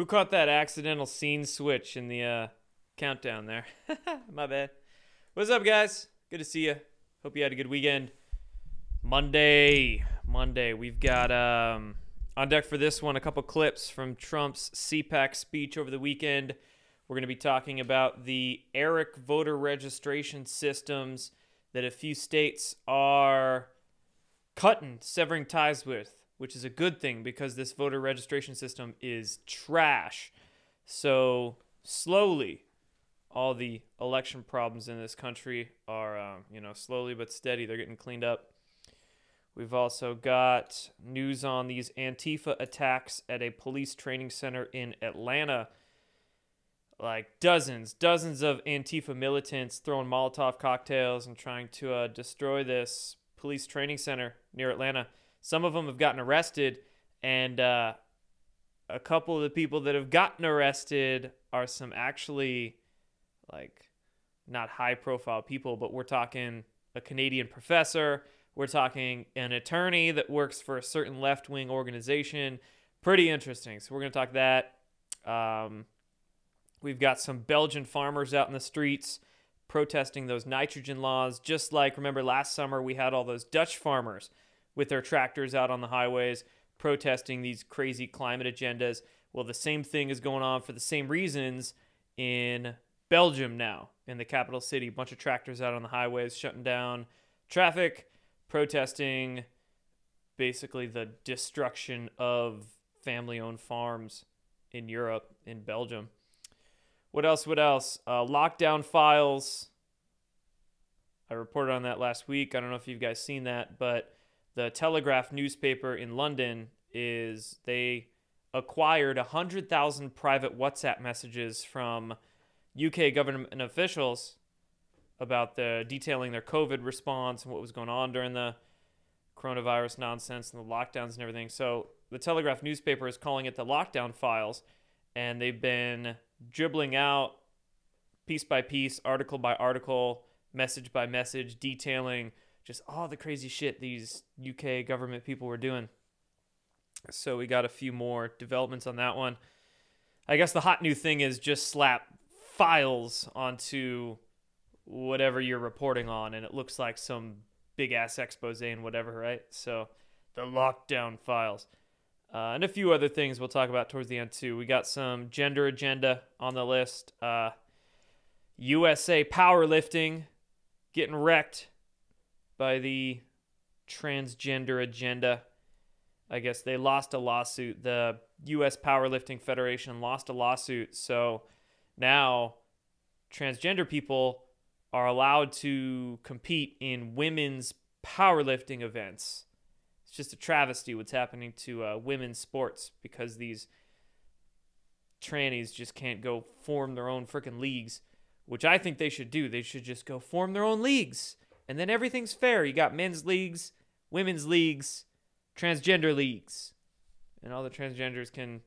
Who caught that accidental scene switch in the uh, countdown there? My bad. What's up, guys? Good to see you. Hope you had a good weekend. Monday, Monday, we've got um, on deck for this one a couple clips from Trump's CPAC speech over the weekend. We're going to be talking about the ERIC voter registration systems that a few states are cutting, severing ties with, which is a good thing because this voter registration system is trash. So, slowly, all the election problems in this country are, um, you know, slowly but steady, they're getting cleaned up. We've also got news on these Antifa attacks at a police training center in Atlanta. Like dozens, dozens of Antifa militants throwing Molotov cocktails and trying to uh, destroy this police training center near Atlanta. Some of them have gotten arrested, and uh, a couple of the people that have gotten arrested are some actually like not high profile people, but we're talking a Canadian professor we're talking an attorney that works for a certain left wing organization. Pretty interesting. So we're going to talk that. Um, we've got some Belgian farmers out in the streets protesting those nitrogen laws. Just like, remember last summer, we had all those Dutch farmers with their tractors out on the highways protesting these crazy climate agendas. Well, the same thing is going on for the same reasons in Belgium now, in the capital city. A bunch of tractors out on the highways shutting down traffic protesting basically the destruction of family owned farms in Europe, in Belgium. What else? What else? Uh, lockdown files. I reported on that last week. I don't know if you've guys seen that, but the Telegraph newspaper in London is they acquired 100,000 private WhatsApp messages from UK government officials about the detailing their COVID response and what was going on during the coronavirus nonsense and the lockdowns and everything. So the Telegraph newspaper is calling it the lockdown files, and they've been dribbling out piece by piece, article by article, message by message, detailing just all the crazy shit these UK government people were doing. So we got a few more developments on that one. I guess the hot new thing is just slap files onto whatever you're reporting on, and it looks like some big ass expose and whatever, right? So the lockdown files. Uh, and a few other things we'll talk about towards the end too. We got some gender agenda on the list. Uh, USA powerlifting getting wrecked by the transgender agenda. I guess they lost a lawsuit. The U.S. Powerlifting Federation lost a lawsuit. So now transgender people are allowed to compete in women's powerlifting events. It's just a travesty what's happening to uh, women's sports because these trannies just can't go form their own freaking leagues, which I think they should do. They should just go form their own leagues, and then everything's fair. You got men's leagues, women's leagues, transgender leagues, and all the transgenders can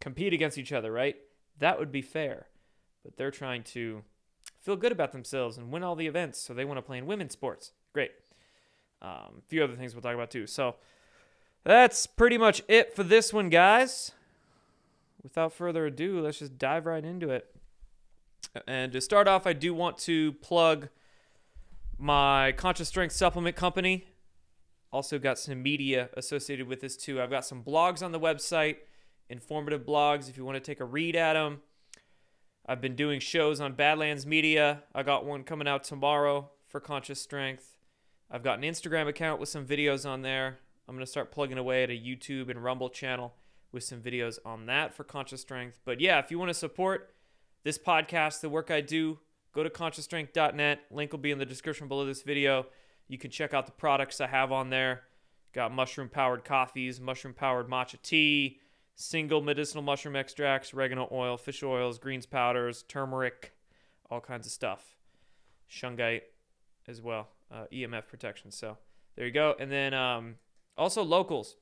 compete against each other, right? That would be fair. But they're trying to feel good about themselves and win all the events. So they want to play in women's sports. Great. Um, a few other things we'll talk about too. So that's pretty much it for this one, guys. Without further ado, let's just dive right into it. And to start off, I do want to plug my Conscious Strength supplement company. Also, got some media associated with this too. I've got some blogs on the website, informative blogs if you want to take a read at them. I've been doing shows on Badlands Media. I got one coming out tomorrow for Conscious Strength. I've got an Instagram account with some videos on there. I'm going to start plugging away at a YouTube and Rumble channel with some videos on that for Conscious Strength. But yeah, if you want to support this podcast, the work I do, go to consciousstrength.net. Link will be in the description below this video. You can check out the products I have on there. Got mushroom powered coffees, mushroom powered matcha tea, single medicinal mushroom extracts, oregano oil, fish oils, greens powders, turmeric, all kinds of stuff. Shungite as well, uh, EMF protection. So there you go. And then um, also locals.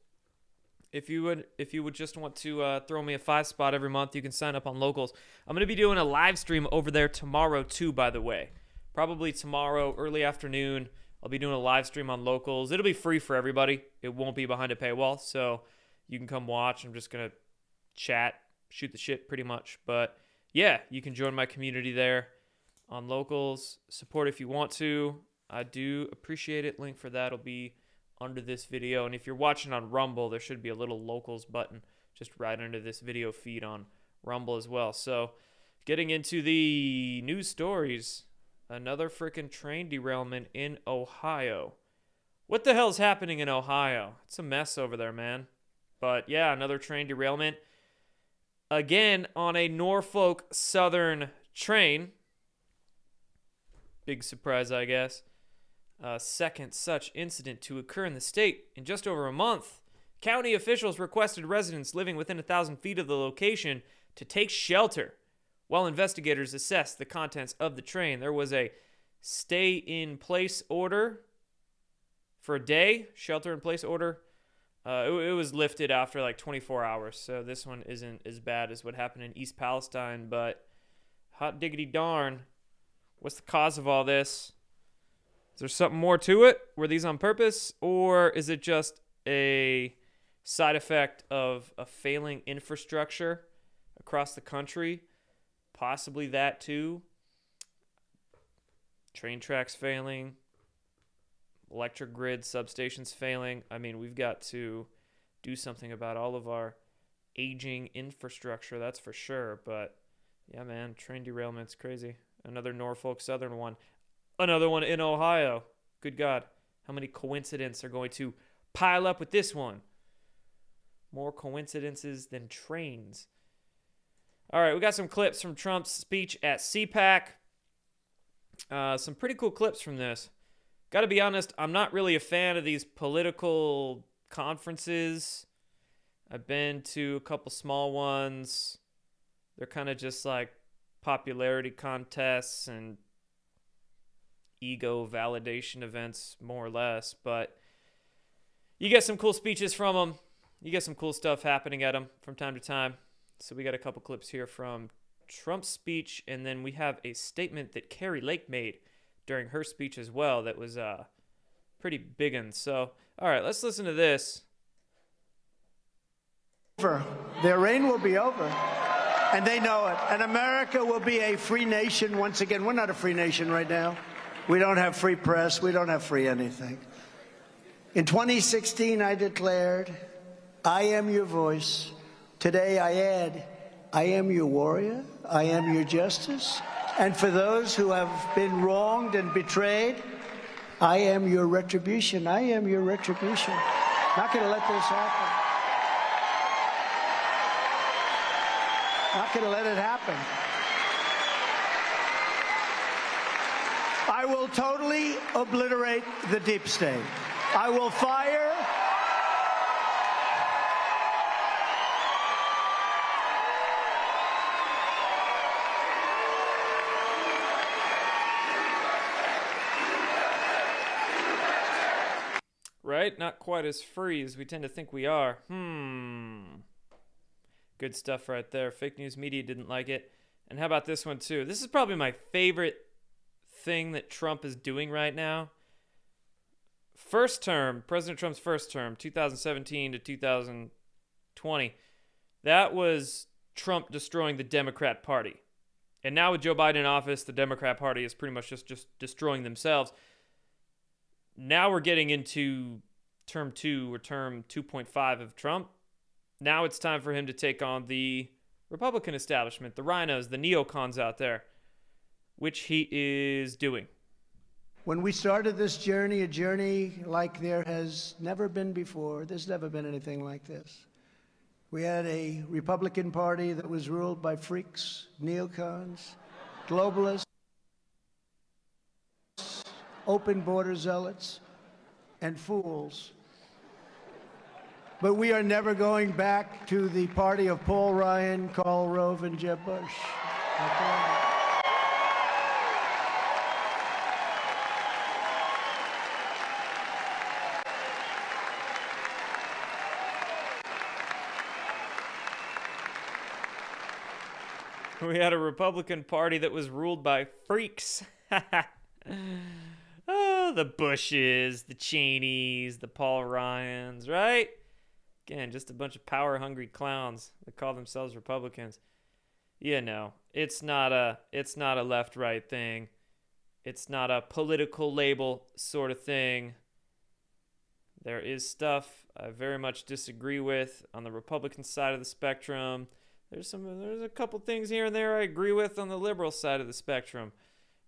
If you would, if you would just want to uh, throw me a five spot every month, you can sign up on locals. I'm gonna be doing a live stream over there tomorrow too. By the way, probably tomorrow early afternoon. I'll be doing a live stream on locals. It'll be free for everybody. It won't be behind a paywall. So you can come watch. I'm just gonna chat, shoot the shit pretty much. But yeah, you can join my community there on locals. Support if you want to. I do appreciate it. Link for that will be under this video. And if you're watching on Rumble, there should be a little locals button just right under this video feed on Rumble as well. So, getting into the news stories, another freaking train derailment in Ohio. What the hell's happening in Ohio? It's a mess over there, man. But yeah, another train derailment. Again, on a Norfolk Southern train. Big surprise, I guess. Uh, second such incident to occur in the state in just over a month. County officials requested residents living within a thousand feet of the location to take shelter while investigators assessed the contents of the train. There was a stay in place order for a day, shelter in place order. Uh, it, it, was lifted after like 24 hours, so this one isn't as bad as what happened in East Palestine. But hot diggity darn, what's the cause of all this? Is there something more to it? Were these on purpose, or is it just a side effect of a failing infrastructure across the country? Possibly that too. Train tracks failing, electric grid substations failing. I mean, we've got to do something about all of our aging infrastructure, that's for sure. But yeah, man, train derailment's crazy. Another Norfolk Southern one. Another one in Ohio. Good God. How many coincidences are going to pile up with this one? More coincidences than trains. All right, we got some clips from Trump's speech at CPAC. Uh, some pretty cool clips from this. Got to be honest, I'm not really a fan of these political conferences. I've been to a couple small ones. They're kind of just like popularity contests and ego validation events, more or less. But you get some cool speeches from them. You get some cool stuff happening at them from time to time. So we got a couple clips here from Trump's speech, and then we have a statement that Kari Lake made during her speech as well that was uh, pretty big one. So, all right, let's listen to this. Their reign will be over, and they know it. And America will be a free nation once again. We're not a free nation right now. We don't have free press. We don't have free anything. In 2016, I declared, I am your voice. Today, I add, I am your warrior. I am your justice. And for those who have been wronged and betrayed, I am your retribution. I am your retribution. Not going to let this happen. Not going to let it happen. I will totally obliterate the deep state. I will fire. Right? Not quite as free as we tend to think we are. Hmm. Good stuff right there. Fake news media didn't like it. And how about this one, too? This is probably my favorite thing that Trump is doing right now. First term, President Trump's first term, 2017 to 2020, that was Trump destroying the Democrat Party. And now with Joe Biden in office, the Democrat Party is pretty much just, just destroying themselves. Now we're getting into term two or term 2.5 of Trump. Now it's time for him to take on the Republican establishment, the RINOs, the neocons out there which he is doing. When we started this journey, a journey like there has never been before, there's never been anything like this. We had a Republican Party that was ruled by freaks, neocons, globalists, open border zealots, and fools. But we are never going back to the party of Paul Ryan, Karl Rove, and Jeb Bush. we had a Republican Party that was ruled by freaks. oh, the Bushes, the Cheneys, the Paul Ryans, right? Again, just a bunch of power hungry clowns that call themselves Republicans. Yeah, no, it's not a it's not a left right thing. It's not a political label sort of thing. There is stuff I very much disagree with on the Republican side of the spectrum. There's some there's a couple things here and there I agree with on the liberal side of the spectrum.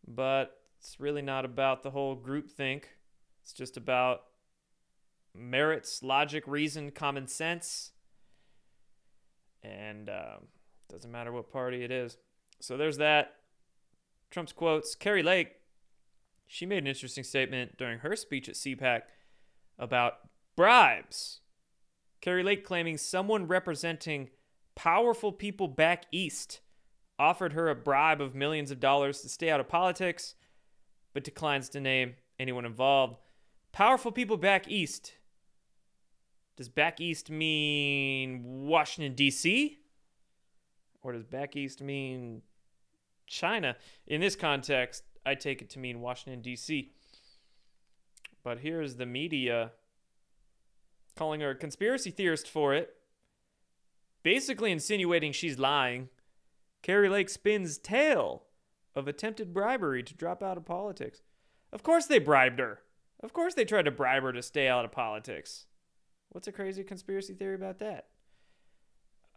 But it's really not about the whole group think. It's just about merits, logic, reason, common sense. And um, doesn't matter what party it is. So there's that. Trump's quotes. Kari Lake, she made an interesting statement during her speech at CPAC about bribes. Kari Lake claiming someone representing powerful people back east offered her a bribe of millions of dollars to stay out of politics, but declines to name anyone involved. Powerful people back east. Does back east mean Washington, D.C.? Or does back east mean China? In this context, I take it to mean Washington, D.C. But here's the media calling her a conspiracy theorist for it, basically insinuating she's lying. Kari Lake spins tale of attempted bribery to drop out of politics. Of course they bribed her. Of course they tried to bribe her to stay out of politics. What's a crazy conspiracy theory about that?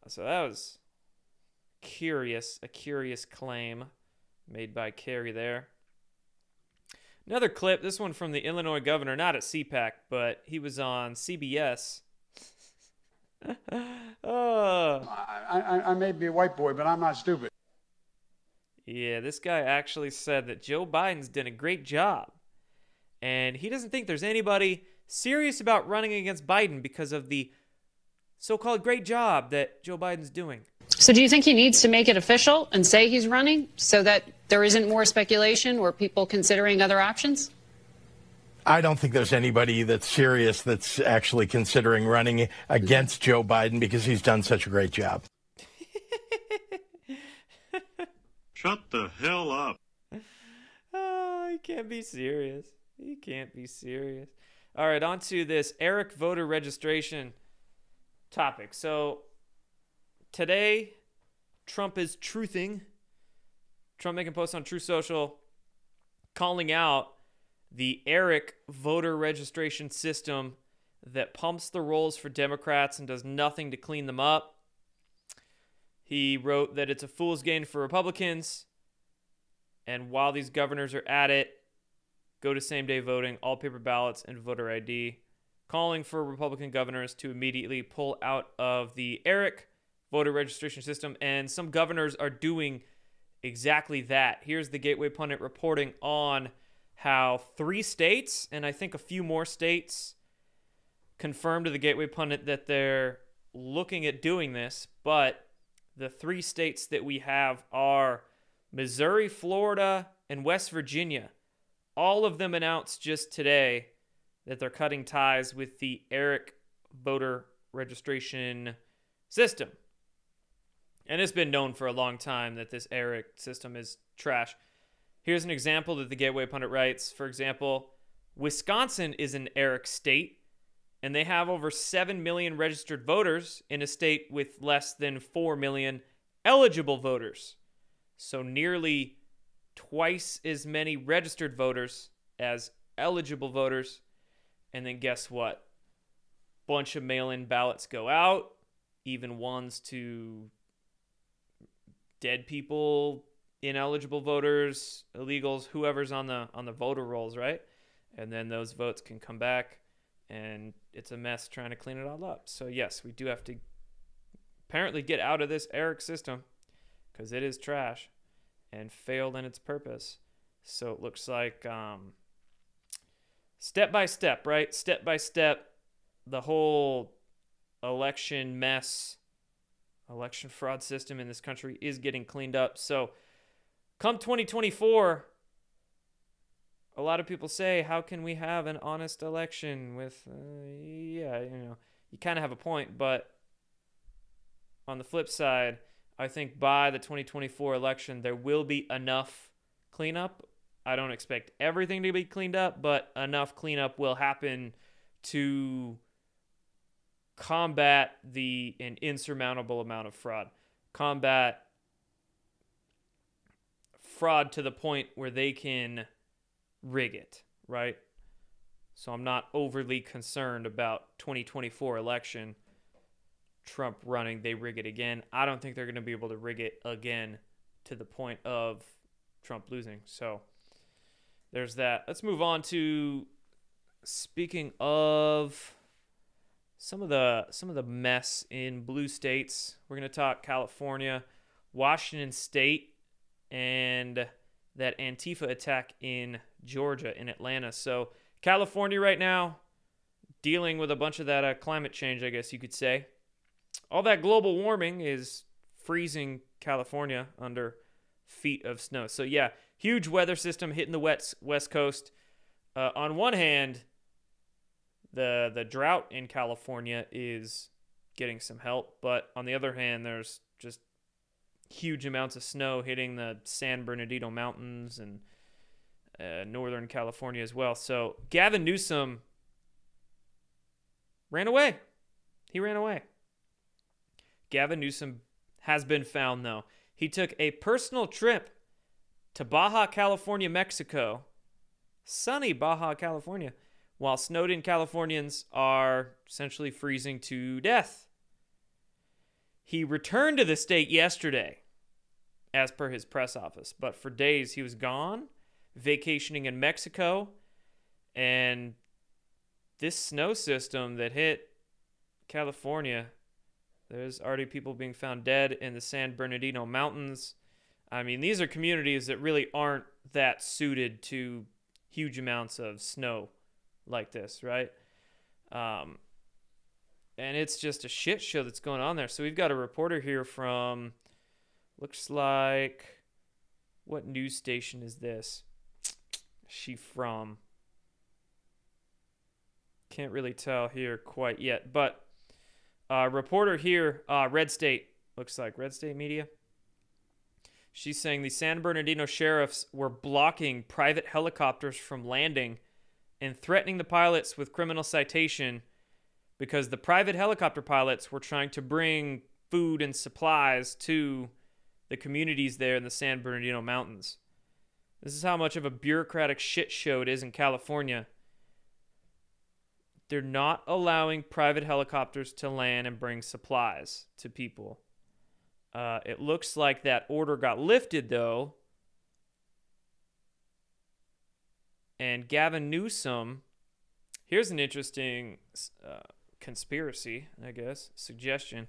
Uh, so that was curious, a curious claim made by Kari there. Another clip, this one from the Illinois governor, not at CPAC, but he was on CBS. Oh. I, I, I may be a white boy, but I'm not stupid. Yeah, this guy actually said that Joe Biden's done a great job. And he doesn't think there's anybody serious about running against Biden because of the so called great job that Joe Biden's doing. So, do you think he needs to make it official and say he's running so that there isn't more speculation or people considering other options? I don't think there's anybody that's serious that's actually considering running against Joe Biden because he's done such a great job. Shut the hell up. Oh, he can't be serious. He can't be serious. All right, on to this ERIC voter registration topic. So today, Trump is truthing. Trump making posts on Truth Social calling out the ERIC voter registration system that pumps the rolls for Democrats and does nothing to clean them up. He wrote that it's a fool's game for Republicans. And while these governors are at it, go to same day voting, all paper ballots, and voter ID, calling for Republican governors to immediately pull out of the ERIC voter registration system. And some governors are doing exactly that. Here's the Gateway Pundit reporting on how three states, and I think a few more states, confirmed to the Gateway Pundit that they're looking at doing this, but the three states that we have are Missouri, Florida, and West Virginia. All of them announced just today that they're cutting ties with the ERIC voter registration system. And it's been known for a long time that this ERIC system is trash. Here's an example that the Gateway Pundit writes. For example, Wisconsin is an ERIC state, and they have over 7 million registered voters in a state with less than 4 million eligible voters. So nearly twice as many registered voters as eligible voters. And then guess what? Bunch of mail-in ballots go out, even ones to dead people, ineligible voters, illegals, whoever's on the on the voter rolls, right? And then those votes can come back and it's a mess trying to clean it all up. So yes, we do have to apparently get out of this ERIC system because it is trash and failed in its purpose. So it looks like um, step by step, right? Step by step, the whole election mess, election fraud system in this country is getting cleaned up. So come 2024, a lot of people say, how can we have an honest election with, uh, yeah, you know, you kind of have a point, but on the flip side, I think by the 2024 election, there will be enough cleanup. I don't expect everything to be cleaned up, but enough cleanup will happen to combat the an insurmountable amount of fraud. Combat fraud to the point where they can rig it, right? So I'm not overly concerned about 2024 election. Trump running, they rig it again. I don't think they're going to be able to rig it again to the point of Trump losing. So there's that. Let's move on to speaking of some of the some of the mess in blue states. We're going to talk California, Washington state and that Antifa attack in Georgia in Atlanta. So California right now dealing with a bunch of that uh, climate change, I guess you could say. All that global warming is freezing California under feet of snow. So yeah, huge weather system hitting the west west coast. Uh, on one hand, the the drought in California is getting some help, but on the other hand, there's just huge amounts of snow hitting the San Bernardino Mountains and uh, Northern California as well. So Gavin Newsom ran away. He ran away. Gavin Newsom has been found, though. He took a personal trip to Baja California, Mexico, sunny Baja California, while snowed in Californians are essentially freezing to death. He returned to the state yesterday, as per his press office, but for days he was gone, vacationing in Mexico, and this snow system that hit California, there's already people being found dead in the San Bernardino Mountains. I mean, these are communities that really aren't that suited to huge amounts of snow like this, right? Um, and it's just a shit show that's going on there. So we've got a reporter here from looks like what news station is this? She from? Can't really tell here quite yet, but uh, reporter here, uh, Red State looks like Red State Media. She's saying the San Bernardino sheriffs were blocking private helicopters from landing and threatening the pilots with criminal citation because the private helicopter pilots were trying to bring food and supplies to the communities there in the San Bernardino Mountains. This is how much of a bureaucratic shit show it is in California. They're not allowing private helicopters to land and bring supplies to people. Uh, it looks like that order got lifted, though. And Gavin Newsom, here's an interesting uh, conspiracy, I guess, suggestion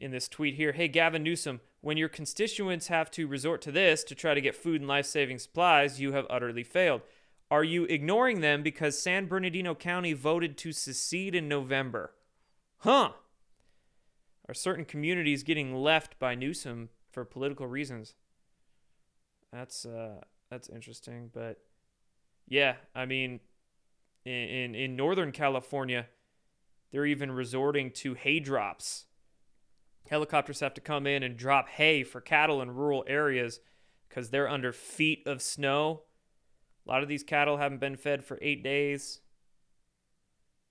in this tweet here. Hey, Gavin Newsom, when your constituents have to resort to this to try to get food and life saving supplies, you have utterly failed. Are you ignoring them because San Bernardino County voted to secede in November? Huh. Are certain communities getting left by Newsom for political reasons? That's uh that's interesting, but yeah, I mean in, in Northern California, they're even resorting to hay drops. Helicopters have to come in and drop hay for cattle in rural areas because they're under feet of snow. A lot of these cattle haven't been fed for eight days.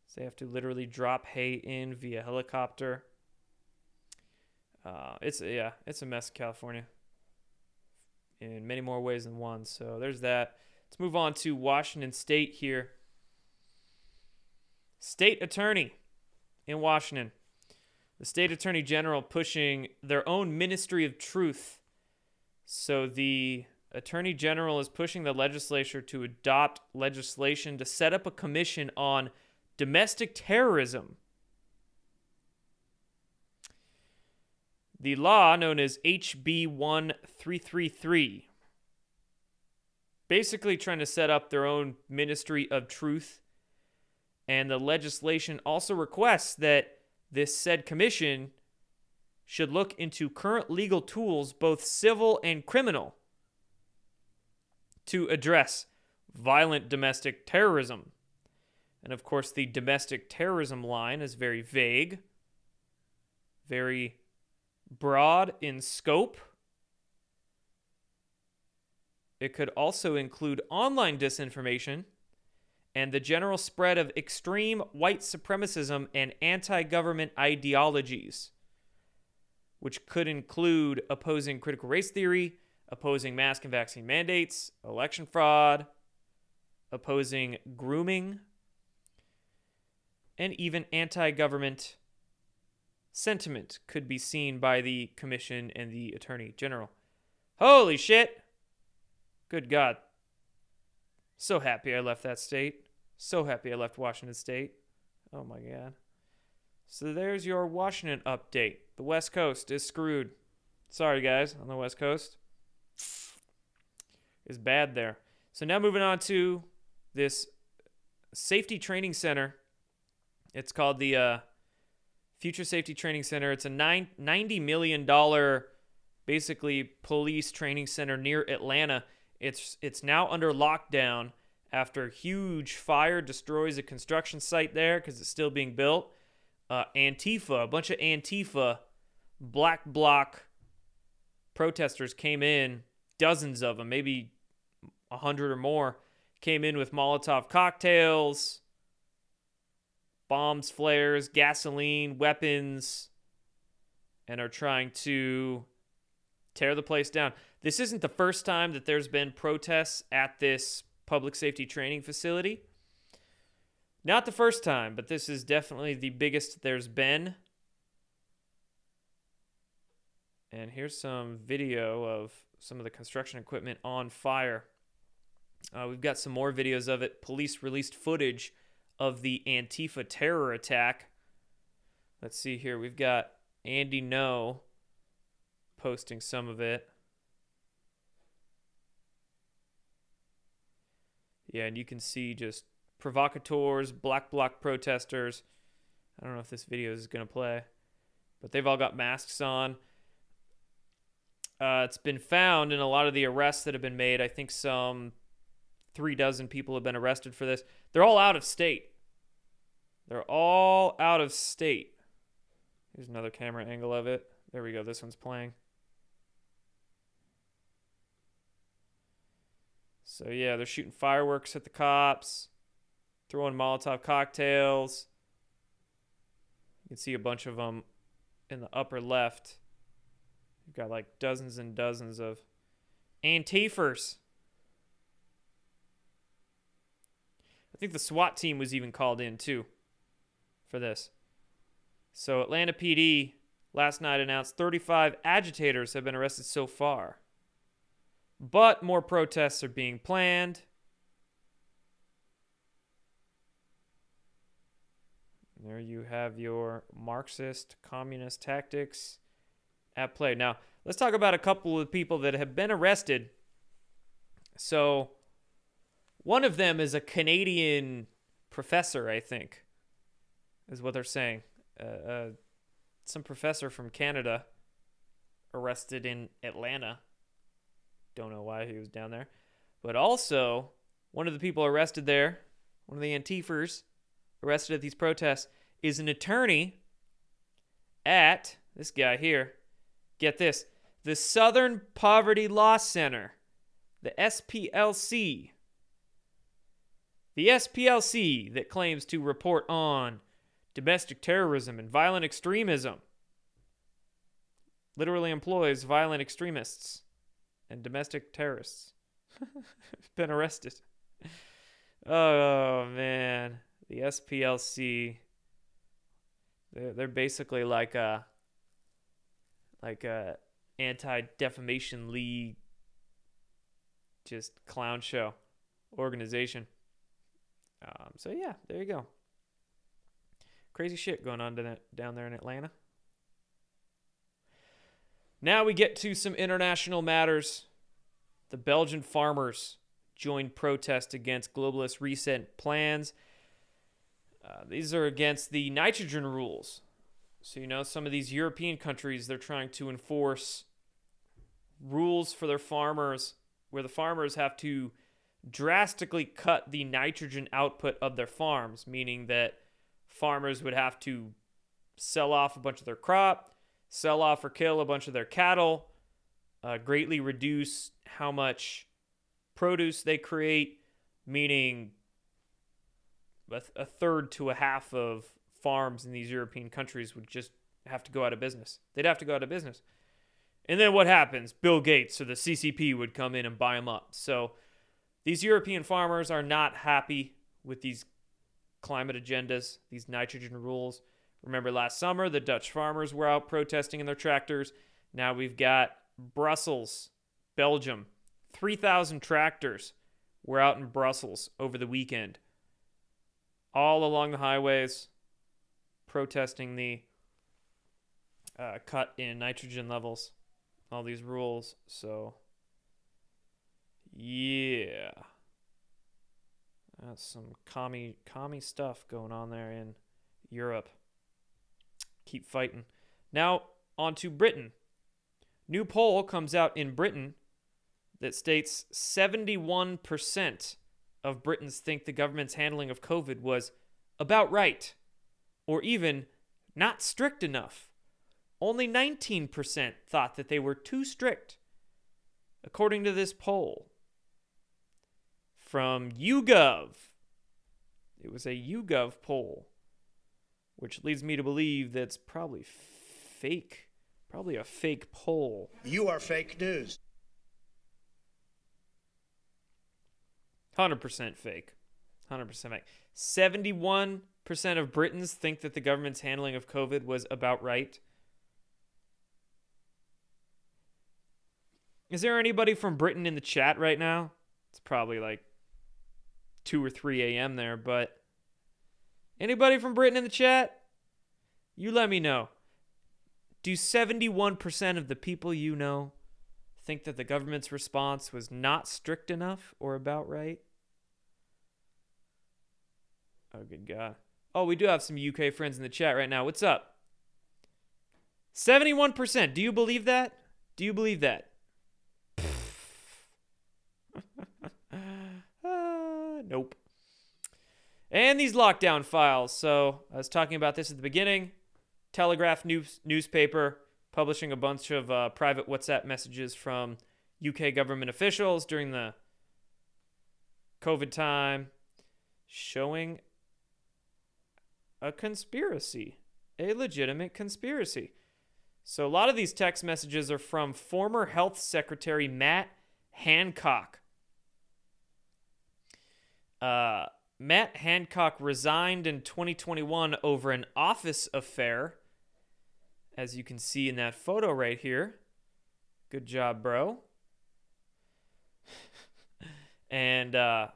So they have to literally drop hay in via helicopter. Uh, it's yeah, it's a mess, California, in many more ways than one. So there's that. Let's move on to Washington State here. State attorney in Washington. The state attorney general pushing their own ministry of truth. So the attorney general is pushing the legislature to adopt legislation to set up a commission on domestic terrorism. The law, known as HB 1333, basically trying to set up their own ministry of truth and the legislation also requests that this said commission should look into current legal tools, both civil and criminal, to address violent domestic terrorism. And of course, the domestic terrorism line is very vague, very broad in scope. It could also include online disinformation and the general spread of extreme white supremacism and anti government ideologies, which could include opposing critical race theory, opposing mask and vaccine mandates, election fraud, opposing grooming, and even anti government sentiment could be seen by the Commission and the Attorney General. Holy shit! Good God. So happy I left that state. So happy I left Washington State. Oh my God. So there's your Washington update. The West Coast is screwed. Sorry, guys, on the West Coast. Is bad there. So now moving on to this safety training center. It's called the uh, Future Safety Training Center. It's a nine, $90 million basically police training center near Atlanta. It's it's now under lockdown after a huge fire destroys a construction site there because it's still being built. Uh, Antifa, a bunch of Antifa black bloc protesters came in, dozens of them, maybe a hundred or more, came in with Molotov cocktails, bombs, flares, gasoline, weapons, and are trying to tear the place down. This isn't the first time that there's been protests at this public safety training facility. Not the first time, but this is definitely the biggest there's been. And here's some video of some of the construction equipment on fire. Uh, we've got some more videos of it. Police released footage of the Antifa terror attack. Let's see here. We've got Andy Ngo posting some of it. Yeah, and you can see just provocateurs, black bloc protesters. I don't know if this video is going to play, but they've all got masks on. Uh, it's been found in a lot of the arrests that have been made. I think some three dozen people have been arrested for this. They're all out of state. They're all out of state. Here's another camera angle of it. There we go. This one's playing. So yeah, they're shooting fireworks at the cops, throwing Molotov cocktails. You can see a bunch of them in the upper left. You've got like dozens and dozens of Antifers. I think the SWAT team was even called in too for this. So Atlanta PD last night announced 35 agitators have been arrested so far. But more protests are being planned. There you have your Marxist communist tactics at play. Now, let's talk about a couple of people that have been arrested. So, one of them is a Canadian professor, I think, is what they're saying. Uh, uh, some professor from Canada arrested in Atlanta. Don't know why he was down there. But also, one of the people arrested there, one of the Antifers arrested at these protests, is an attorney at this guy here. Get this the Southern Poverty Law Center, the SPLC. The SPLC that claims to report on domestic terrorism and violent extremism literally employs violent extremists and domestic terrorists been arrested. Oh man, the SPLC. They're, they're basically like a like a anti defamation league, just clown show organization. Um, so yeah, there you go. Crazy shit going on down there in Atlanta. Now we get to some international matters. The Belgian farmers joined protest against globalist recent plans. Uh, these are against the nitrogen rules. So, you know, some of these European countries, they're trying to enforce rules for their farmers where the farmers have to drastically cut the nitrogen output of their farms, meaning that farmers would have to sell off a bunch of their crop sell off or kill a bunch of their cattle, uh, greatly reduce how much produce they create, meaning a, a third to a half of farms in these European countries would just have to go out of business. They'd have to go out of business. And then what happens? Bill Gates or the CCP would come in and buy them up. So these European farmers are not happy with these climate agendas, these nitrogen rules. Remember last summer, the Dutch farmers were out protesting in their tractors. Now we've got Brussels, Belgium. 3,000 tractors were out in Brussels over the weekend, all along the highways, protesting the uh, cut in nitrogen levels, all these rules. So, yeah. That's some commie, commie stuff going on there in Europe. Keep fighting. Now, on to Britain. New poll comes out in Britain that states 71% of Britons think the government's handling of COVID was about right or even not strict enough. Only 19% thought that they were too strict, according to this poll from YouGov. It was a YouGov poll, which leads me to believe that's probably fake. Probably a fake poll. You are fake news. 100% fake. 100% fake. 71% of Britons think that the government's handling of COVID was about right. Is there anybody from Britain in the chat right now? It's probably like 2 or 3 a.m. there, but anybody from Britain in the chat? You let me know. Do 71% of the people you know think that the government's response was not strict enough or about right? Oh, good God. Oh, we do have some UK friends in the chat right now. What's up? 71%. Do you believe that? Do you believe that? uh, nope. And these lockdown files. So I was talking about this at the beginning. Telegraph news, newspaper publishing a bunch of uh, private WhatsApp messages from UK government officials during the COVID time, showing a conspiracy, a legitimate conspiracy. So a lot of these text messages are from former Health Secretary Matt Hancock. Uh, Matt Hancock resigned in 2021 over an office affair as you can see in that photo right here. Good job, bro. and uh,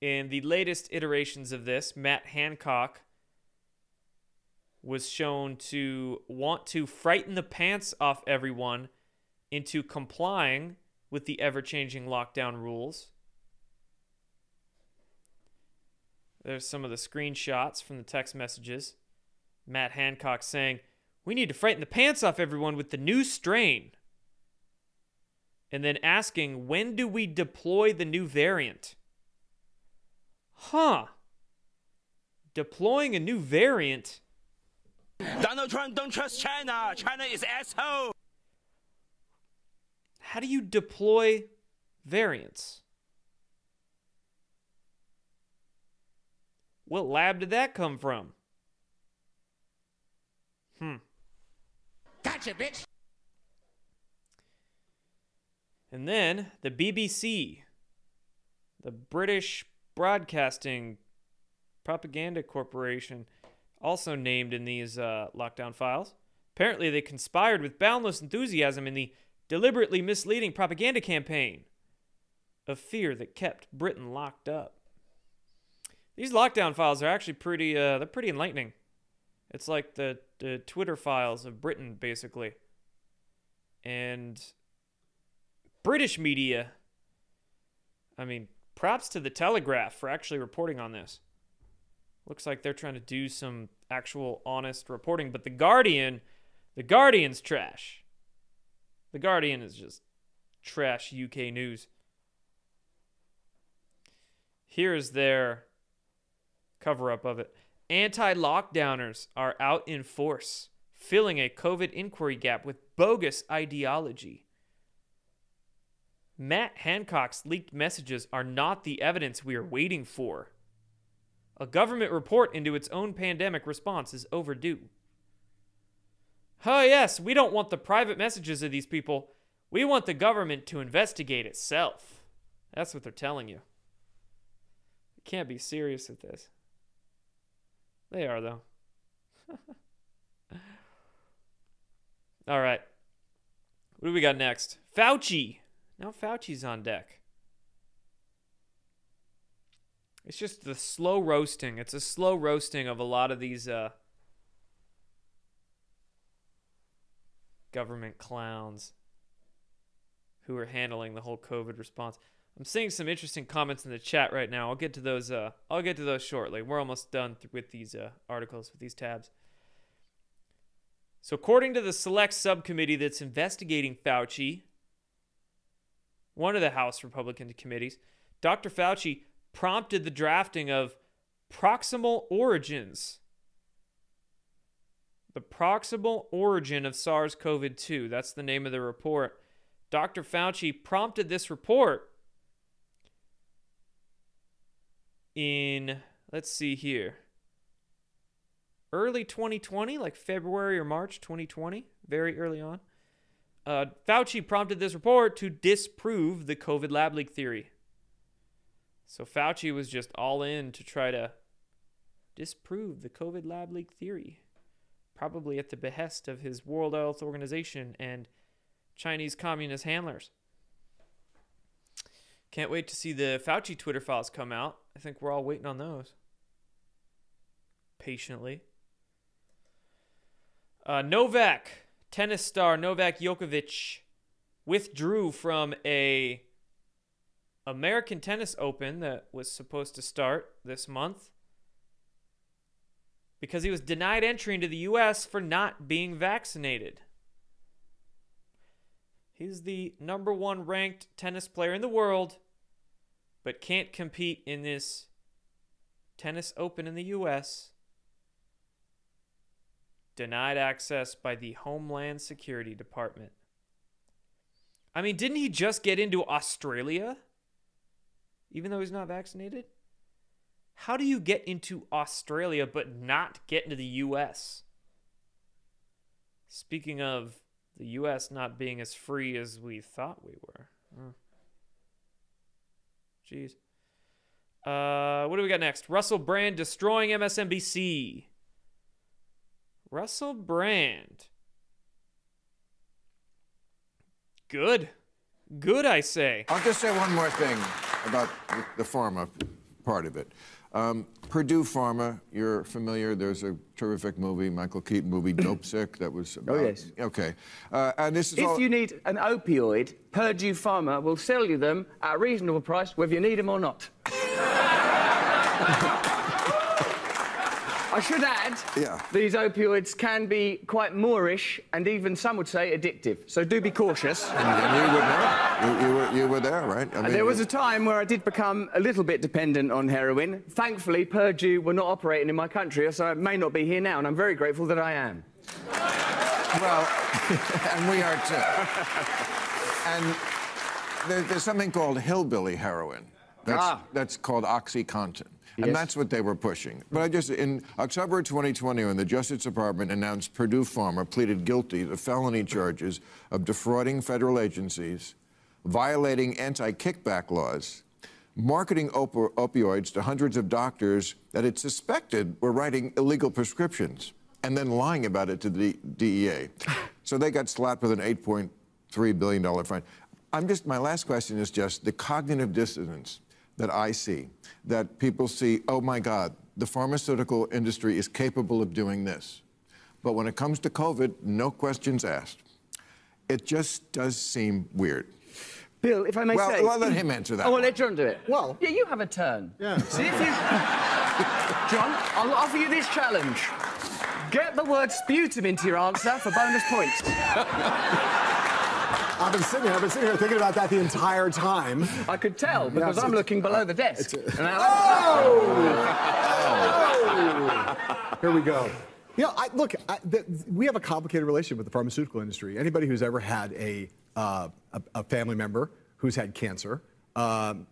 in the latest iterations of this, Matt Hancock was shown to want to frighten the pants off everyone into complying with the ever changing lockdown rules. There's some of the screenshots from the text messages. Matt Hancock saying, we need to frighten the pants off everyone with the new strain. And then asking, when do we deploy the new variant? Huh. Deploying a new variant? Donald Trump don't trust China. China is asshole. How do you deploy variants? What lab did that come from? Hmm. Gotcha, bitch. And then the BBC, the British Broadcasting Propaganda Corporation, also named in these uh, lockdown files. Apparently, they conspired with boundless enthusiasm in the deliberately misleading propaganda campaign of fear that kept Britain locked up. These lockdown files are actually pretty uh, they're pretty enlightening. It's like the, the Twitter files of Britain, basically. And British media, I mean, props to the Telegraph for actually reporting on this. Looks like they're trying to do some actual honest reporting, but the Guardian, the Guardian's trash. The Guardian is just trash UK news. Here's their cover up of it. Anti lockdowners are out in force, filling a COVID inquiry gap with bogus ideology. Matt Hancock's leaked messages are not the evidence we are waiting for. A government report into its own pandemic response is overdue. Oh, yes, we don't want the private messages of these people. We want the government to investigate itself. That's what they're telling you. You can't be serious with this. They are, though. All right. What do we got next? Fauci. Now Fauci's on deck. It's just the slow roasting. It's a slow roasting of a lot of these uh, government clowns who are handling the whole COVID response. I'm seeing some interesting comments in the chat right now. I'll get to those. Uh, I'll get to those shortly. We're almost done th- with these uh, articles with these tabs. So, according to the select subcommittee that's investigating Fauci, one of the House Republican committees, Dr. Fauci prompted the drafting of proximal origins. The proximal origin of SARS CoV 2. That's the name of the report. Dr. Fauci prompted this report in, let's see here, early 2020, like February or March 2020, very early on. Uh, Fauci prompted this report to disprove the COVID lab leak theory. So Fauci was just all in to try to disprove the COVID lab leak theory, probably at the behest of his World Health Organization and Chinese communist handlers. Can't wait to see the Fauci Twitter files come out. I think we're all waiting on those. Patiently. Uh, Novak, tennis star Novak Djokovic, withdrew from a American Tennis Open that was supposed to start this month because he was denied entry into the U.S. for not being vaccinated. He's the number one ranked tennis player in the world, but can't compete in this tennis open in the U.S. Denied access by the Homeland Security Department. I mean, didn't he just get into Australia? Even though he's not vaccinated? How do you get into Australia but not get into the U.S.? Speaking of the U.S. not being as free as we thought we were. Hmm. Jeez. Uh, what do we got next? Russell Brand destroying MSNBC. Russell Brand. Good. Good, I say. I'll just say one more thing about the pharma part of it. Um, Purdue Pharma, you're familiar. There's a terrific movie, Michael Keaton movie, Dopesick, that was. About, Oh, yes. Okay. Uh, and this is If all. you need an opioid, Purdue Pharma will sell you them at a reasonable price, whether you need them or not. I should add, Yeah. these opioids can be quite moreish and even some would say addictive. So do be cautious. and you would know. You, you, were, you were there, right? I And there was a time where I did become a little bit dependent on heroin. Thankfully, Purdue were not operating in my country, so I may not be here now, and I'm very grateful that I am. Well, and we are too. and there, there's something called hillbilly heroin. That's, Ah. that's called OxyContin. Yes. And that's what they were pushing. But I just, in October 2020, when the Justice Department announced Purdue Pharma pleaded guilty to felony charges of defrauding federal agencies, violating anti kickback laws, marketing opo- opioids to hundreds of doctors that it suspected were writing illegal prescriptions, and then lying about it to the DEA. so they got slapped with an $8.3 billion fine. I'm just, my last question is just the cognitive dissonance that I see, that people see, oh my God, the pharmaceutical industry is capable of doing this. But when it comes to COVID, no questions asked. It just does seem weird. Bill, if I may Well, say. well, let him answer that Oh, well, let John do it. Well- Yeah, you have a turn. Yeah. See if you. John, I'll offer you this challenge. Get the word sputum into your answer for bonus points. I've been sitting here, I've been sitting here thinking about that the entire time. I could tell because it's- I'm looking below the desk. And I- Here we go. You know, I, look, I, th- we have a complicated relationship with the pharmaceutical industry. Anybody who's ever had a, uh, a, a family member who's had cancer um,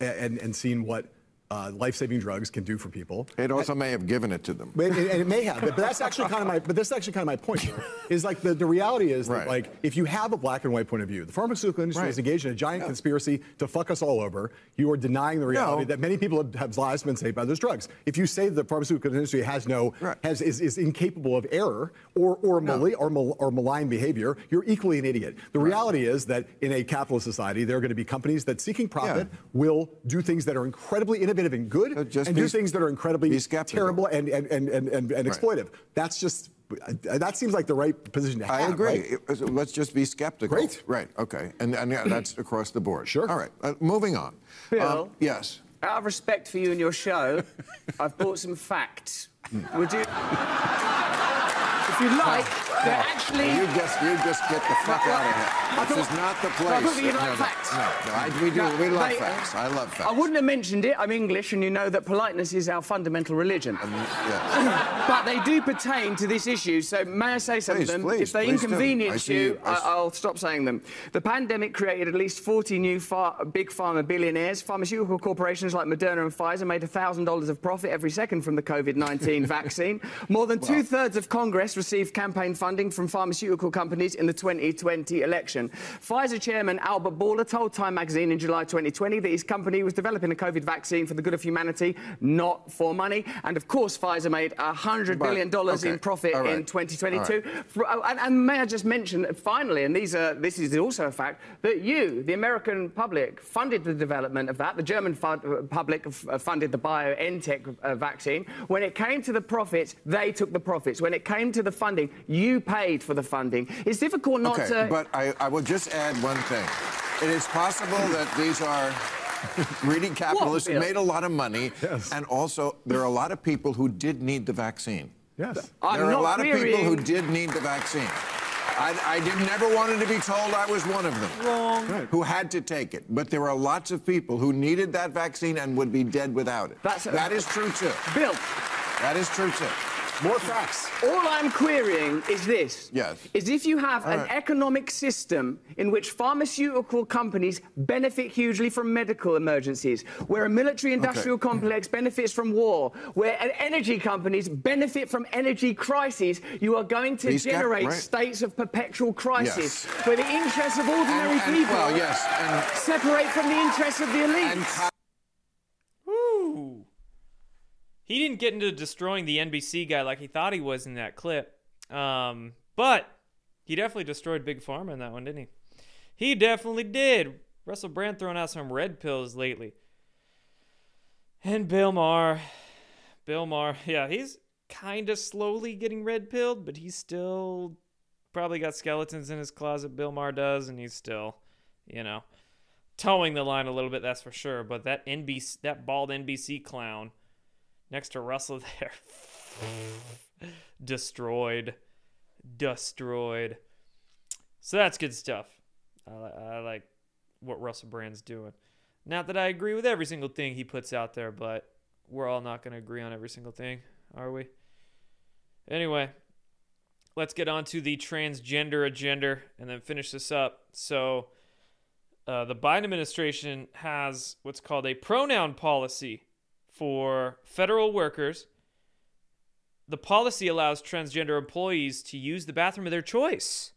and, and seen what uh, life-saving drugs can do for people. It also may have given it to them. But- and it may have, but that's actually kind of my. But that's actually kind of my point. Here, is like the, the reality is Right. like if you have a black and white point of view, the pharmaceutical industry Right. is engaged in a giant conspiracy to fuck us all over. You are denying the reality No. that many people have, have lives been saved by those drugs. If you say the pharmaceutical industry has no Right. has is, is incapable of error or or mali- or, mal- or malign behavior, you're equally an idiot. The reality is that in a capitalist society, there are going to be companies that seeking profit Yeah. will do things that are incredibly innovative and good, So just and be- do things that are incredibly terrible and and, and, and, and, and exploitive. That's just uh, that seems like the right position to have. I agree. right? Let's just be skeptical. Great. Right. Okay. And, and yeah, that's across the board. Sure. All right. Uh, moving on. Bill? Um, yes. Out of respect for you and your show, I've brought some facts. Would you? If you like, they're actually. You just you just get the fuck Well, out of I here. This thought- is not the place. you'd like no, no, facts. No, no, I, we do. No, we love they- facts. I love facts. I wouldn't have mentioned it. I'm English, and you know that politeness is our fundamental religion. Yeah. but they do pertain to this issue, so may I say some Please, of them? please, if they please do. I inconvenience you, you- I I'll stop saying them. The pandemic created at least 40 new far- big pharma billionaires. Pharmaceutical corporations like Moderna and Pfizer made $1,000 of profit every second from the COVID-19 vaccine. More than two-thirds of Congress received campaign funding from pharmaceutical companies in the 2020 election. Pfizer chairman Albert Bourla told Time magazine in July 2020 that his company was developing a COVID vaccine for the good of humanity, not for money. And of course, Pfizer made $100 But- billion in profit right, in 2022. all right. For- oh, and, and may I just mention, finally, and these are, this is also a fact, that you, the American public, funded the development of that. The German uh, public uh, funded the BioNTech uh, vaccine. When it came to the profits, they took the profits. When it came to the funding, you paid for the funding. It's difficult not okay, to. but I, I will just add one thing. It is possible that these are greedy capitalists who made a lot of money, Yes. and also there are a lot of people who did need the vaccine. Yes. I'm there are a not lot of people who did need the vaccine. I, I did never wanted to be told I was one of them. Wrong. Who had to take it. But there are lots of people who needed that vaccine and would be dead without it. That's a- that is true too. Bill, That is true too. More facts. All I'm querying is this. Yes. Is if you have an right. economic system in which pharmaceutical companies benefit hugely from medical emergencies, where a military industrial Okay. complex benefits from war, where en- energy companies benefit from energy crises, you are going to skept- generate right. states of perpetual crisis, Yes. where the interests of ordinary And- and- people well, yes, and- separate from the interests of the elites. And co- Woo. He didn't get into destroying the NBC guy like he thought he was in that clip. Um, but he definitely destroyed Big Pharma in that one, didn't he? He definitely did. Russell Brand throwing out some red pills lately. And Bill Maher. Bill Maher, yeah, he's kind of slowly getting red pilled, but he's still probably got skeletons in his closet. Bill Maher does, and he's still, you know, toeing the line a little bit, that's for sure. But that NBC, that bald NBC clown next to Russell there, destroyed, destroyed. So that's good stuff. I, I like what Russell Brand's doing. Not that I agree with every single thing he puts out there, but we're all not going to agree on every single thing, are we? Anyway, let's get on to the transgender agenda and then finish this up. So, uh, the Biden administration has what's called a pronoun policy for federal workers. The policy allows transgender employees to use the bathroom of their choice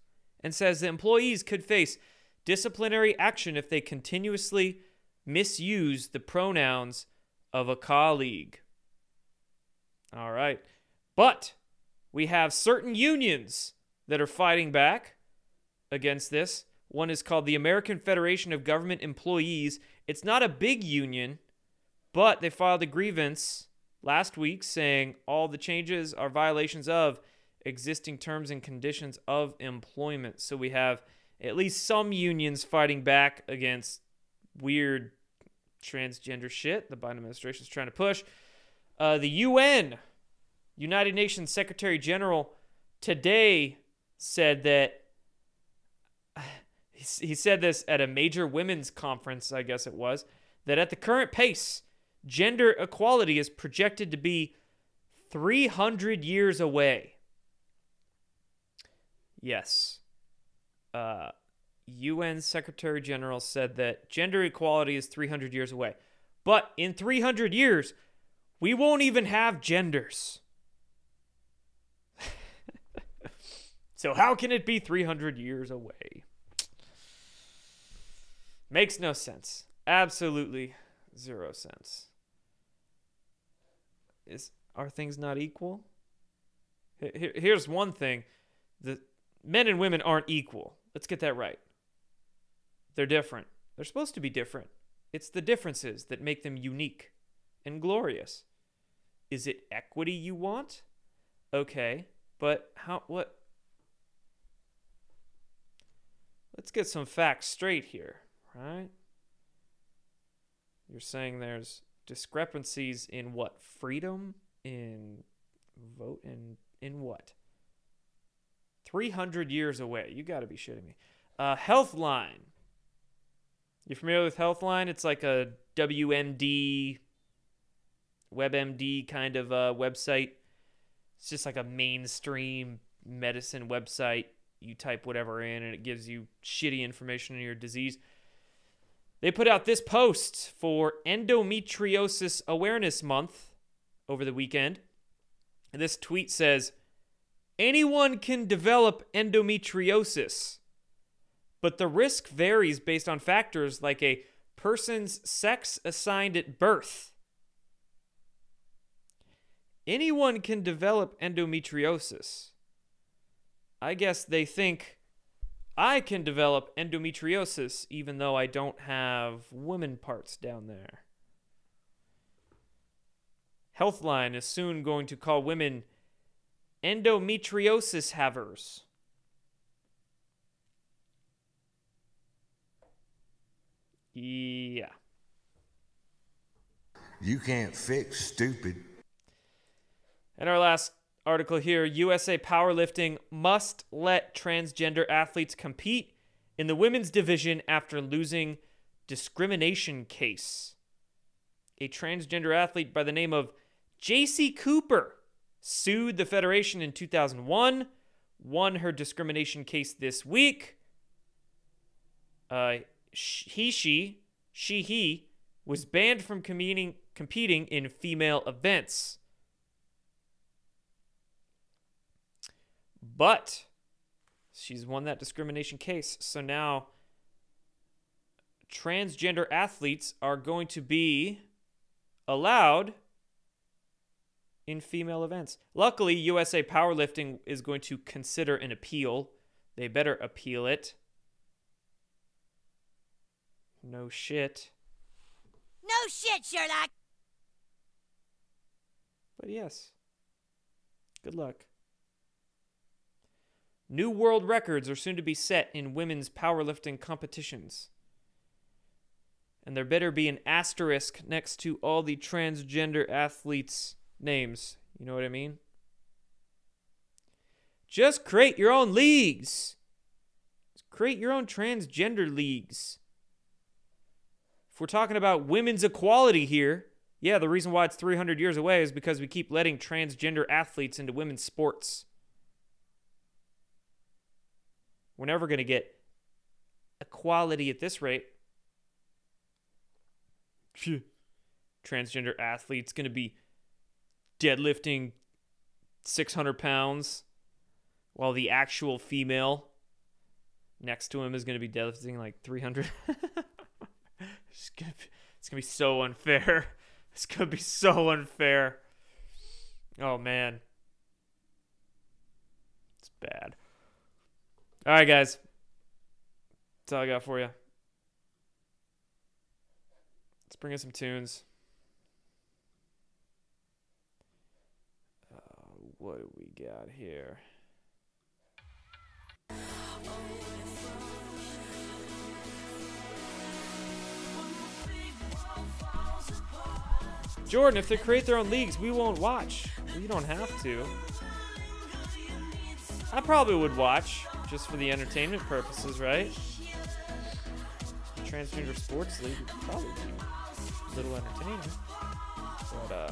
and says that employees could face disciplinary action if they continuously misuse the pronouns of a colleague. All right. But we have certain unions that are fighting back against this. One is called the American Federation of Government Employees. It's not a big union, but they filed a grievance last week saying all the changes are violations of existing terms and conditions of employment. So we have at least some unions fighting back against weird transgender shit the Biden administration is trying to push. Uh, the UN, United Nations Secretary General, today said that he, he said this at a major women's conference, I guess it was, that at the current pace, gender equality is projected to be 300 years away. Yes. Uh, UN Secretary General said that gender equality is 300 years away. But in 300 years, we won't even have genders. so, how can it be 300 years away? Makes no sense. Absolutely zero sense. Is are things not equal? Here, here's one thing: the men and women aren't equal. Let's get that right. They're different. They're supposed to be different. It's the differences that make them unique and glorious. Is it equity you want? Okay, but how what Let's get some facts straight here, right? You're saying there's discrepancies in what? Freedom in vote in in what? 300 years away. You got to be shitting me. Uh, Healthline. You familiar with Healthline? It's like a WMD, WebMD kind of uh, website. It's just like a mainstream medicine website. You type whatever in and it gives you shitty information on your disease. They put out this post for Endometriosis Awareness Month over the weekend. And this tweet says Anyone can develop endometriosis, but the risk varies based on factors like a person's sex assigned at birth. Anyone can develop endometriosis. I guess they think I can develop endometriosis even though I don't have women parts down there. Healthline is soon going to call women endometriosis havers. Yeah. You can't fix stupid. And our last article here USA Powerlifting must let transgender athletes compete in the women's division after losing discrimination case. A transgender athlete by the name of JC Cooper sued the Federation in 2001, won her discrimination case this week. Uh, he, she, she, he was banned from competing, competing in female events. But she's won that discrimination case. So now transgender athletes are going to be allowed in female events. Luckily, USA Powerlifting is going to consider an appeal. They better appeal it. No shit. No shit, Sherlock. But yes. Good luck. New world records are soon to be set in women's powerlifting competitions. And there better be an asterisk next to all the transgender athletes' names. You know what I mean? Just create your own leagues. Just create your own transgender leagues. If we're talking about women's equality here, yeah, the reason why it's 300 years away is because we keep letting transgender athletes into women's sports. We're never going to get equality at this rate. Transgender athletes going to be deadlifting 600 pounds while the actual female next to him is going to be deadlifting like 300. it's going be, it's going to be so unfair. It's going to be so unfair. Oh man. It's bad. All right, guys. That's all I got for you. Let's bring in some tunes. Uh, what do we got here? Jordan, if they create their own leagues, we won't watch. We don't have to. I probably would watch just for the entertainment purposes, right? Transgender Sports League would probably be a little entertaining. But, uh.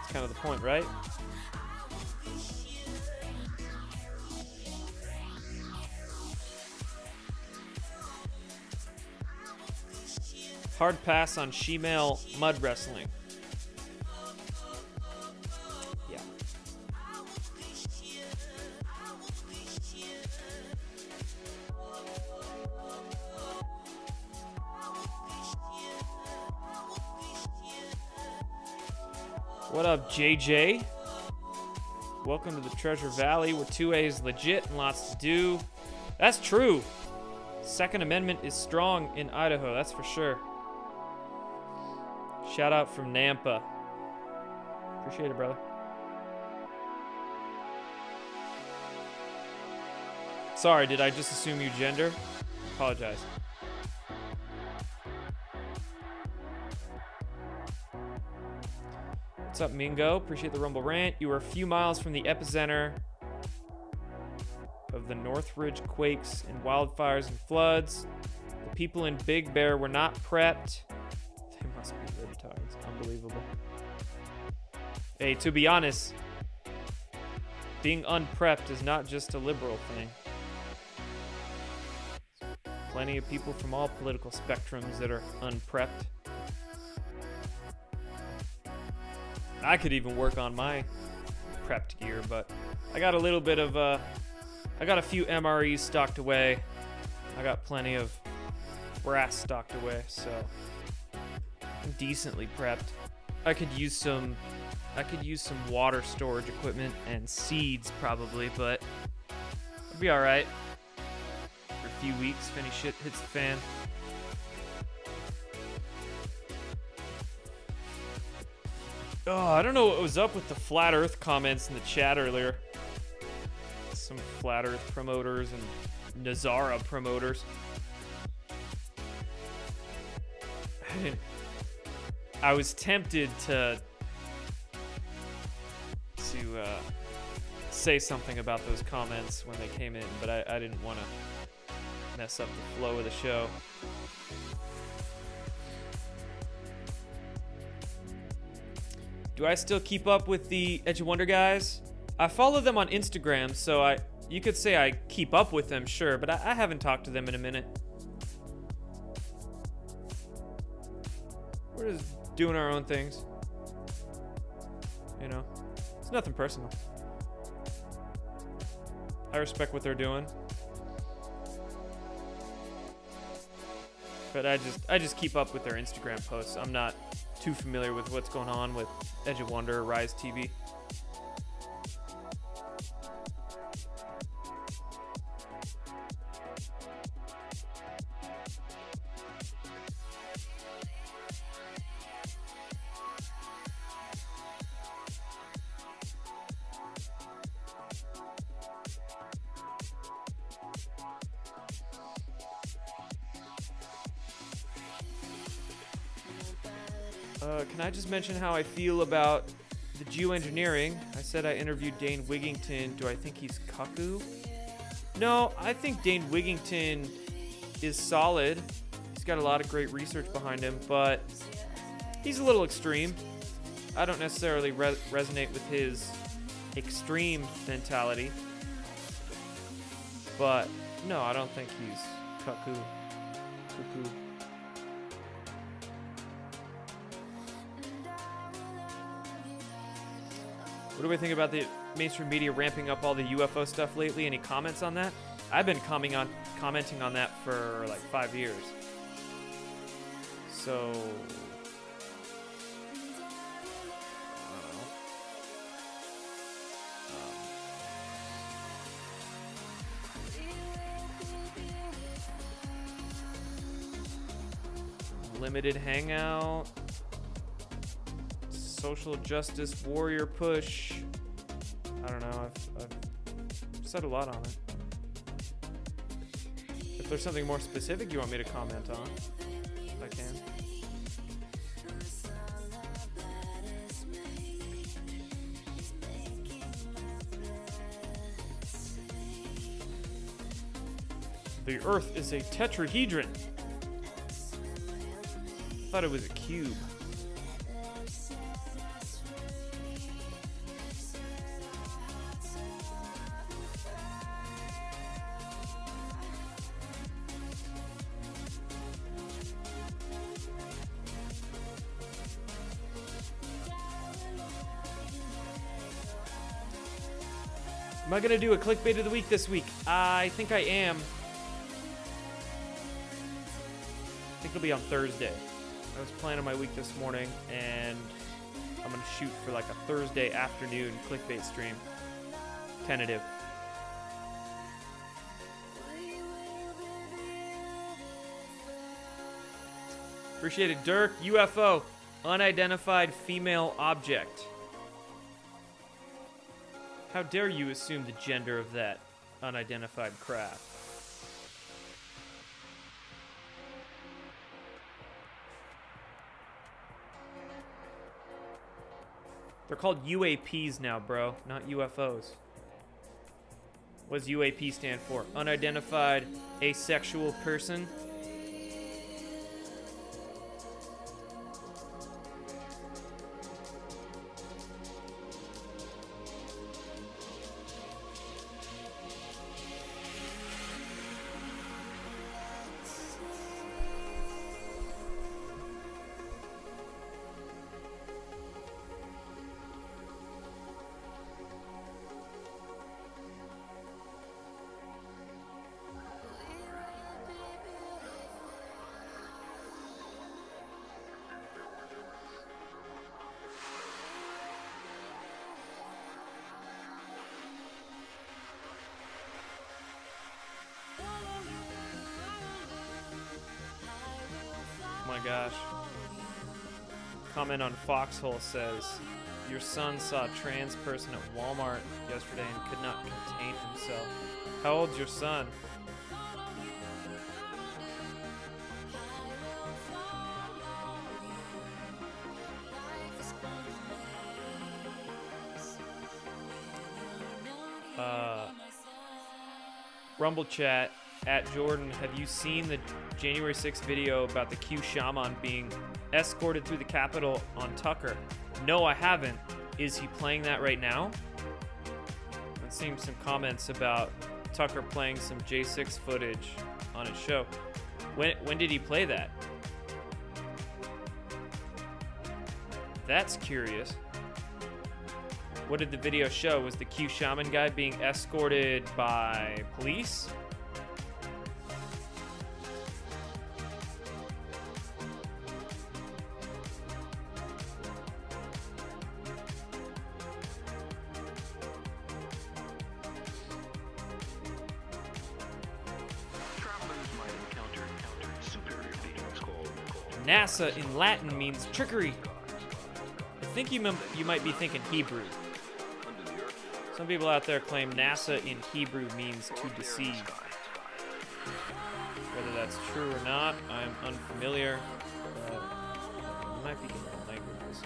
It's kind of the point, right? Hard pass on Shemale Mud Wrestling. What up, JJ? Welcome to the Treasure Valley, where 2A is legit and lots to do. That's true. Second Amendment is strong in Idaho, that's for sure. Shout out from Nampa. Appreciate it, brother. Sorry, did I just assume you gender? Apologize. What's up, Mingo? Appreciate the Rumble rant. You were a few miles from the epicenter of the Northridge quakes and wildfires and floods. The people in Big Bear were not prepped. They must be libtards. Unbelievable. Hey, to be honest, being unprepped is not just a liberal thing. Plenty of people from all political spectrums that are unprepped. I could even work on my prepped gear, but I got a little bit of uh I got a few MREs stocked away. I got plenty of brass stocked away, so I'm decently prepped. I could use some I could use some water storage equipment and seeds probably, but I'll be alright. For a few weeks if any shit hits the fan. Oh, I don't know what was up with the flat earth comments in the chat earlier. Some flat earth promoters and NESARA promoters. I was tempted to to uh, say something about those comments when they came in, but I, I didn't want to mess up the flow of the show. Do I still keep up with the Edge of Wonder guys? I follow them on Instagram, so I you could say I keep up with them, sure, but I, I haven't talked to them in a minute. We're just doing our own things. You know, it's nothing personal. I respect what they're doing. But I just I just keep up with their Instagram posts. I'm not too familiar with what's going on with Edge of Wonder, Rise TV. Mention how I feel about the geoengineering? I said I interviewed Dane Wigington. Do I think he's cuckoo? No, I think Dane Wigington is solid. He's got a lot of great research behind him, but he's a little extreme. I don't necessarily re- resonate with his extreme mentality. But no, I don't think he's cuckoo. Cuckoo. What do we think about the mainstream media ramping up all the UFO stuff lately? Any comments on that? I've been commenting on commenting on that for like five years. So. Um, limited hangout social justice warrior push. I don't know. I've, I've said a lot on it. If there's something more specific you want me to comment on, I can. The Earth is a tetrahedron. Thought it was a cube. I gonna do a clickbait of the week this week? I think I am. I think it'll be on Thursday. I was planning my week this morning, and I'm gonna shoot for like a Thursday afternoon clickbait stream. Tentative. Appreciate it, Dirk. UFO, unidentified female object. How dare you assume the gender of that unidentified craft? They're called UAPs now, bro, not UFOs. What does UAP stand for? Unidentified asexual person? Comment on Foxhole says, Your son saw a trans person at Walmart yesterday and could not contain himself. How old's your son? Uh, Rumble chat at Jordan. Have you seen the January 6th video about the Q Shaman being escorted through the Capitol on Tucker? No, I haven't. Is he playing that right now? I'm seeing some comments about Tucker playing some J6 footage on his show. When when did he play that? That's curious. What did the video show? Was the Q Shaman guy being escorted by police? NASA in Latin means trickery. I think you, mem- you might be thinking Hebrew. Some people out there claim NASA in Hebrew means to deceive. Whether that's true or not, I'm unfamiliar. I might be getting languages.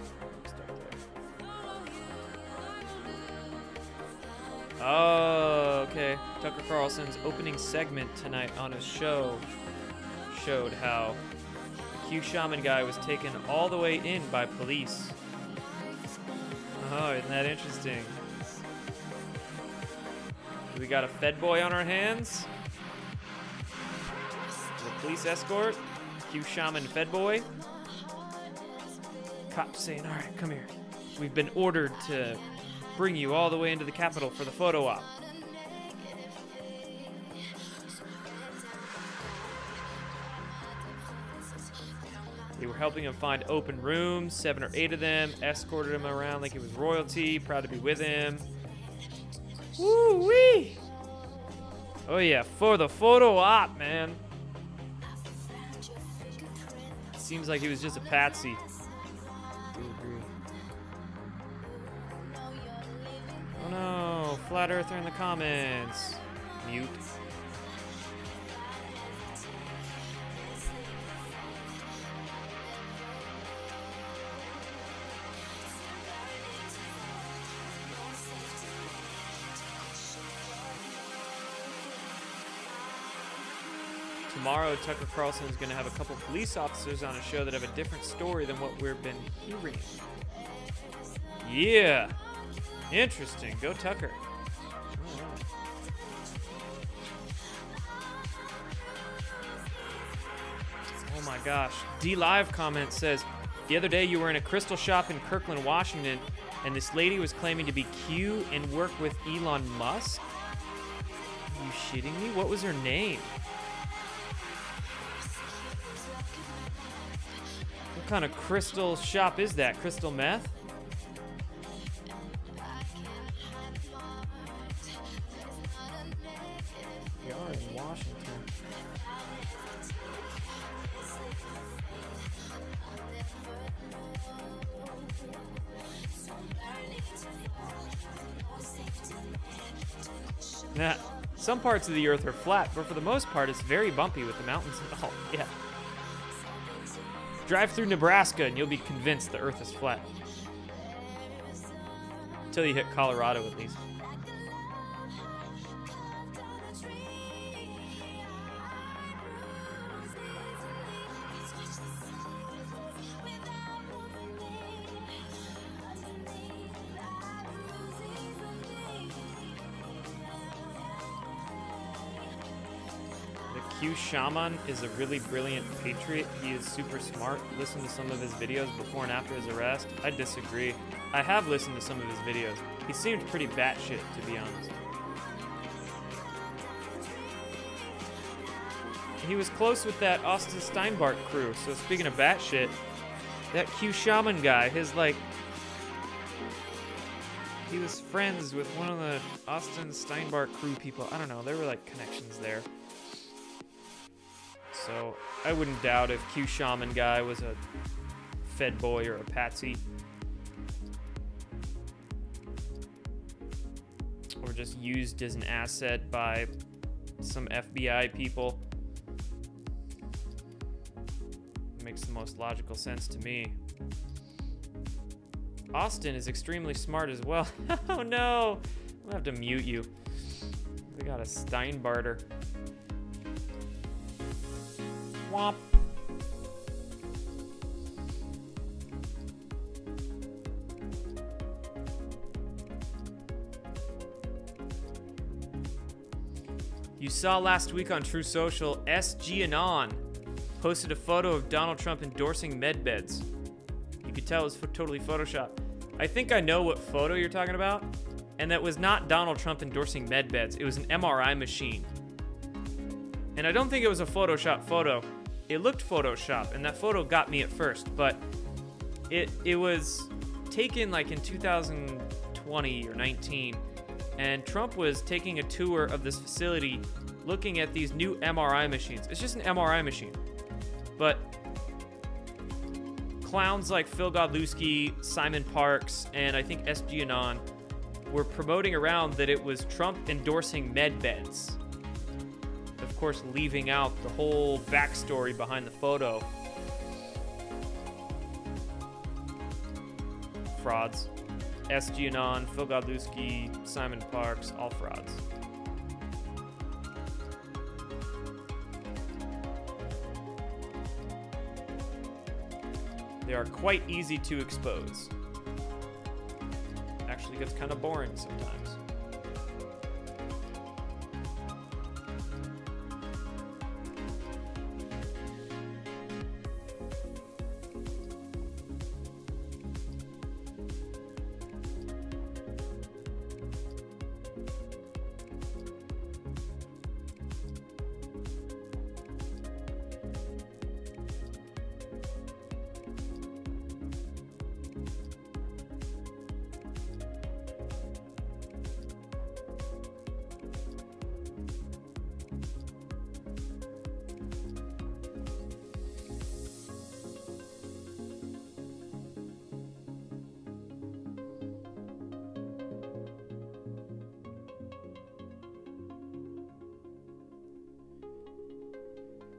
Oh, okay. Tucker Carlson's opening segment tonight on his show showed how Q Shaman guy was taken all the way in by police. Oh, isn't that interesting? We got a Fed boy on our hands? The police escort? Q Shaman Fed boy? Cops saying, alright, come here. We've been ordered to bring you all the way into the Capitol for the photo op. were helping him find open rooms, seven or eight of them, escorted him around like he was royalty, proud to be with him. Woo wee! Oh yeah, for the photo op, man. Seems like he was just a patsy. Oh no, flat earther in the comments. Mute. Tomorrow, Tucker Carlson is going to have a couple police officers on a show that have a different story than what we've been hearing. Yeah. Interesting. Go Tucker. Oh my gosh. D Live comment says The other day, you were in a crystal shop in Kirkland, Washington, and this lady was claiming to be Q and work with Elon Musk. Are you shitting me? What was her name? What kind of crystal shop is that? Crystal meth? We are in Washington. Some parts of the earth are flat, but for the most part, it's very bumpy with the mountains all. Yeah. Drive through Nebraska and you'll be convinced the earth is flat. Until you hit Colorado, at least. Q Shaman is a really brilliant patriot. He is super smart. Listen to some of his videos before and after his arrest. I disagree. I have listened to some of his videos. He seemed pretty batshit, to be honest. He was close with that Austin Steinbart crew. So speaking of batshit, that Q Shaman guy, his like he was friends with one of the Austin Steinbart crew people. I don't know. There were like connections there. So I wouldn't doubt if Q Shaman guy was a Fed boy or a patsy. Or just used as an asset by some FBI people. Makes the most logical sense to me. Austin is extremely smart as well. oh no! I'll have to mute you. We got a Steinbarter. Womp. You saw last week on Truth Social, SG Anon posted a photo of Donald Trump endorsing medbeds. You could tell it was totally Photoshopped. I think I know what photo you're talking about, and that was not Donald Trump endorsing medbeds. It was an MRI machine. And I don't think it was a Photoshop photo. It looked Photoshop, and that photo got me at first, but it it was taken like in 2020 or 19, and Trump was taking a tour of this facility, looking at these new MRI machines. It's just an MRI machine, but clowns like Phil Godlewski, Simon Parks, and I think SG Anon were promoting around that it was Trump endorsing med beds. Of course, leaving out the whole backstory behind the photo. Frauds. SG Anon, Phil Godlewski, Simon Parks, all frauds. They are quite easy to expose. Actually gets kind of boring sometimes.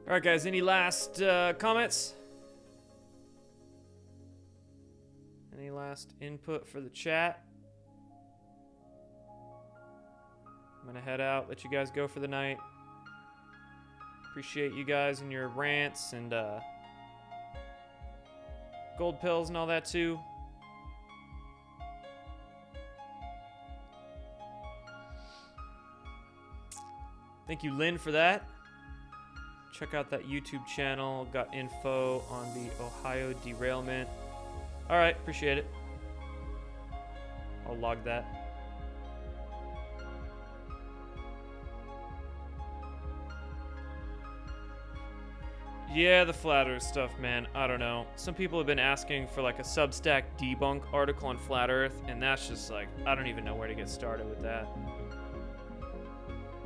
All right, guys. Any last uh, comments? Any last input for the chat? I'm gonna head out. Let you guys go for the night. Appreciate you guys and your rants and uh, gold pills and all that too. Thank you, Lynn, for that. Check out that YouTube channel. Got info on the Ohio derailment. All right, appreciate it. I'll log that. Yeah, the flat Earth stuff, man. I don't know. Some people have been asking for like a Substack debunk article on flat Earth, and that's just like I don't even know where to get started with that.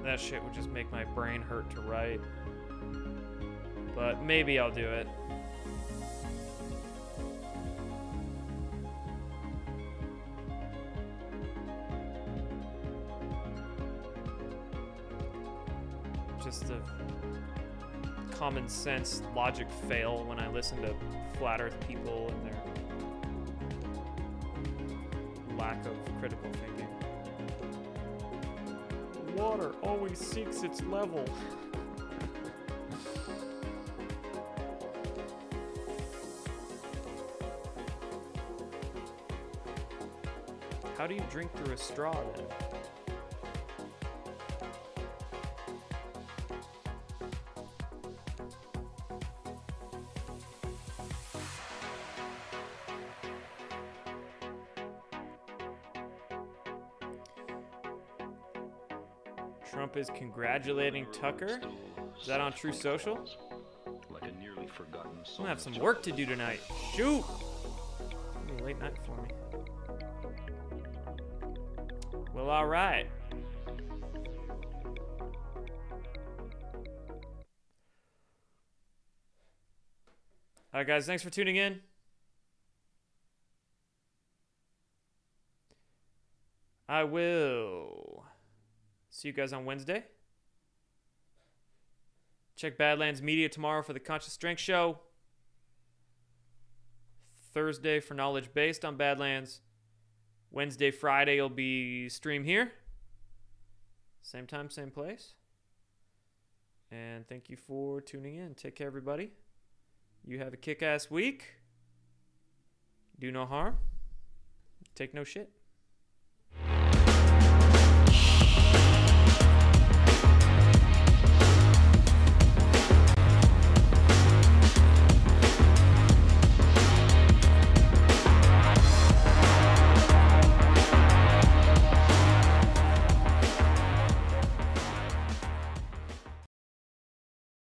That shit would just make my brain hurt to write. But maybe I'll do it. Just a common sense logic fail when I listen to flat earth people and their lack of critical thinking. Water always seeks its level. How do you drink through a straw then? Trump is congratulating Tucker. Is that on Truth Social? Like a nearly forgotten I'm gonna have some work to do tonight. Shoot! It's gonna be a late night for me. Well, alright. Alright, guys, thanks for tuning in. I will see you guys on Wednesday. Check Badlands Media tomorrow for the Conscious Strength Show. Thursday for Knowledge Based on Badlands. Wednesday, Friday will be stream here. Same time, same place. And thank you for tuning in. Take care, everybody. You have a kick ass week. Do no harm. Take no shit.